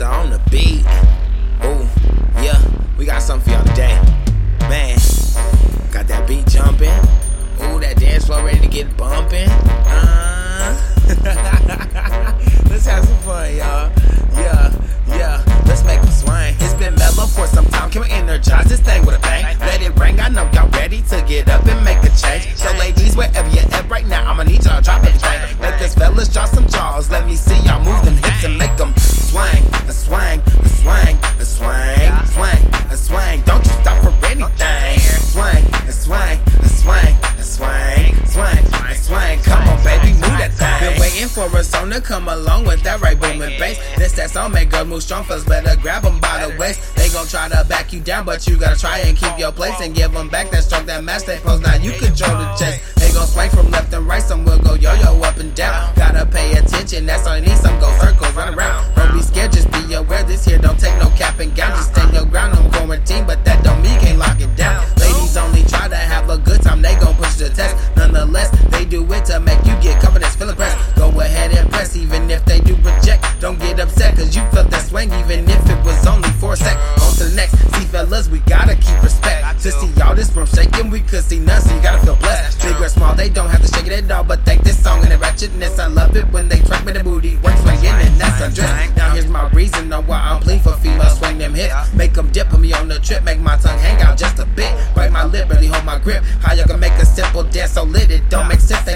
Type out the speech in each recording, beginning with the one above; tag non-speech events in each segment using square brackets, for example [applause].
On the beat. Ooh, yeah, we got something for y'all today. Man, got that beat jumping. Ooh, that dance floor ready to get bumping. Uh, [laughs] let's have some fun, y'all. Yeah, yeah, let's make them swing. It's been mellow for some time. Can we energize this thing with a bang? Let it ring. I know y'all ready to get up and make a change. So, ladies, wherever you're at right now, I'ma need y'all drop everything. Let this fellas drop some for a song to come along with that right booming bass. This that song make girls move strong, fellas better grab them by the waist. They gon' try to back you down, but you gotta try and keep your place and give them back that stroke, that match, that pose. Now you control the chest. They gon' swing from left and right, some will go yo yo up and down. Gotta pay attention, that's all you need. Some go circles, run around. Don't be scared, just be aware. This here don't take no cap and gown, just this room shaking, we could see none, so you gotta feel blessed. Big or small, they don't have to shake it at all, but thank this song and the ratchetness. I love it when they track me the booty, work swinging, and that's undressed. Now here's my reason on why I'm pleading for females, swing them hips. Make them dip, put me on the trip, make my tongue hang out just a bit. Bite my lip, really hold my grip. How y'all can make a simple dance so lit, it don't make sense.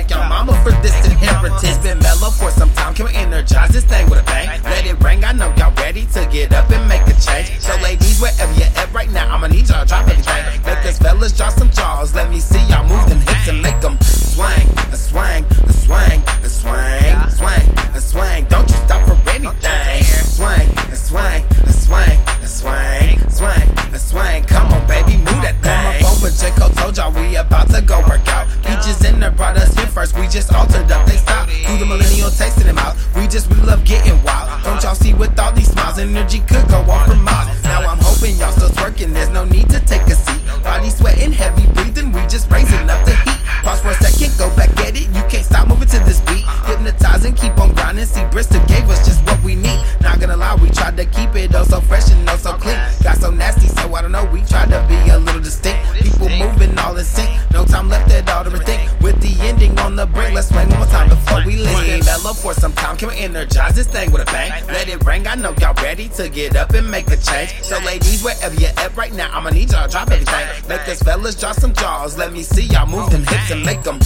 Up, they stopped. Do the millennial tasting them out. We just, we love getting wild. Don't y'all see with all these smiles, energy could go on for miles. Mellow for some time. Can we energize this thing with a bang? Let it ring. I know y'all ready to get up and make a change. So, ladies, wherever you're at right now, I'ma need y'all drop everything. Make us fellas drop some jaws. Let me see y'all move them hips and make them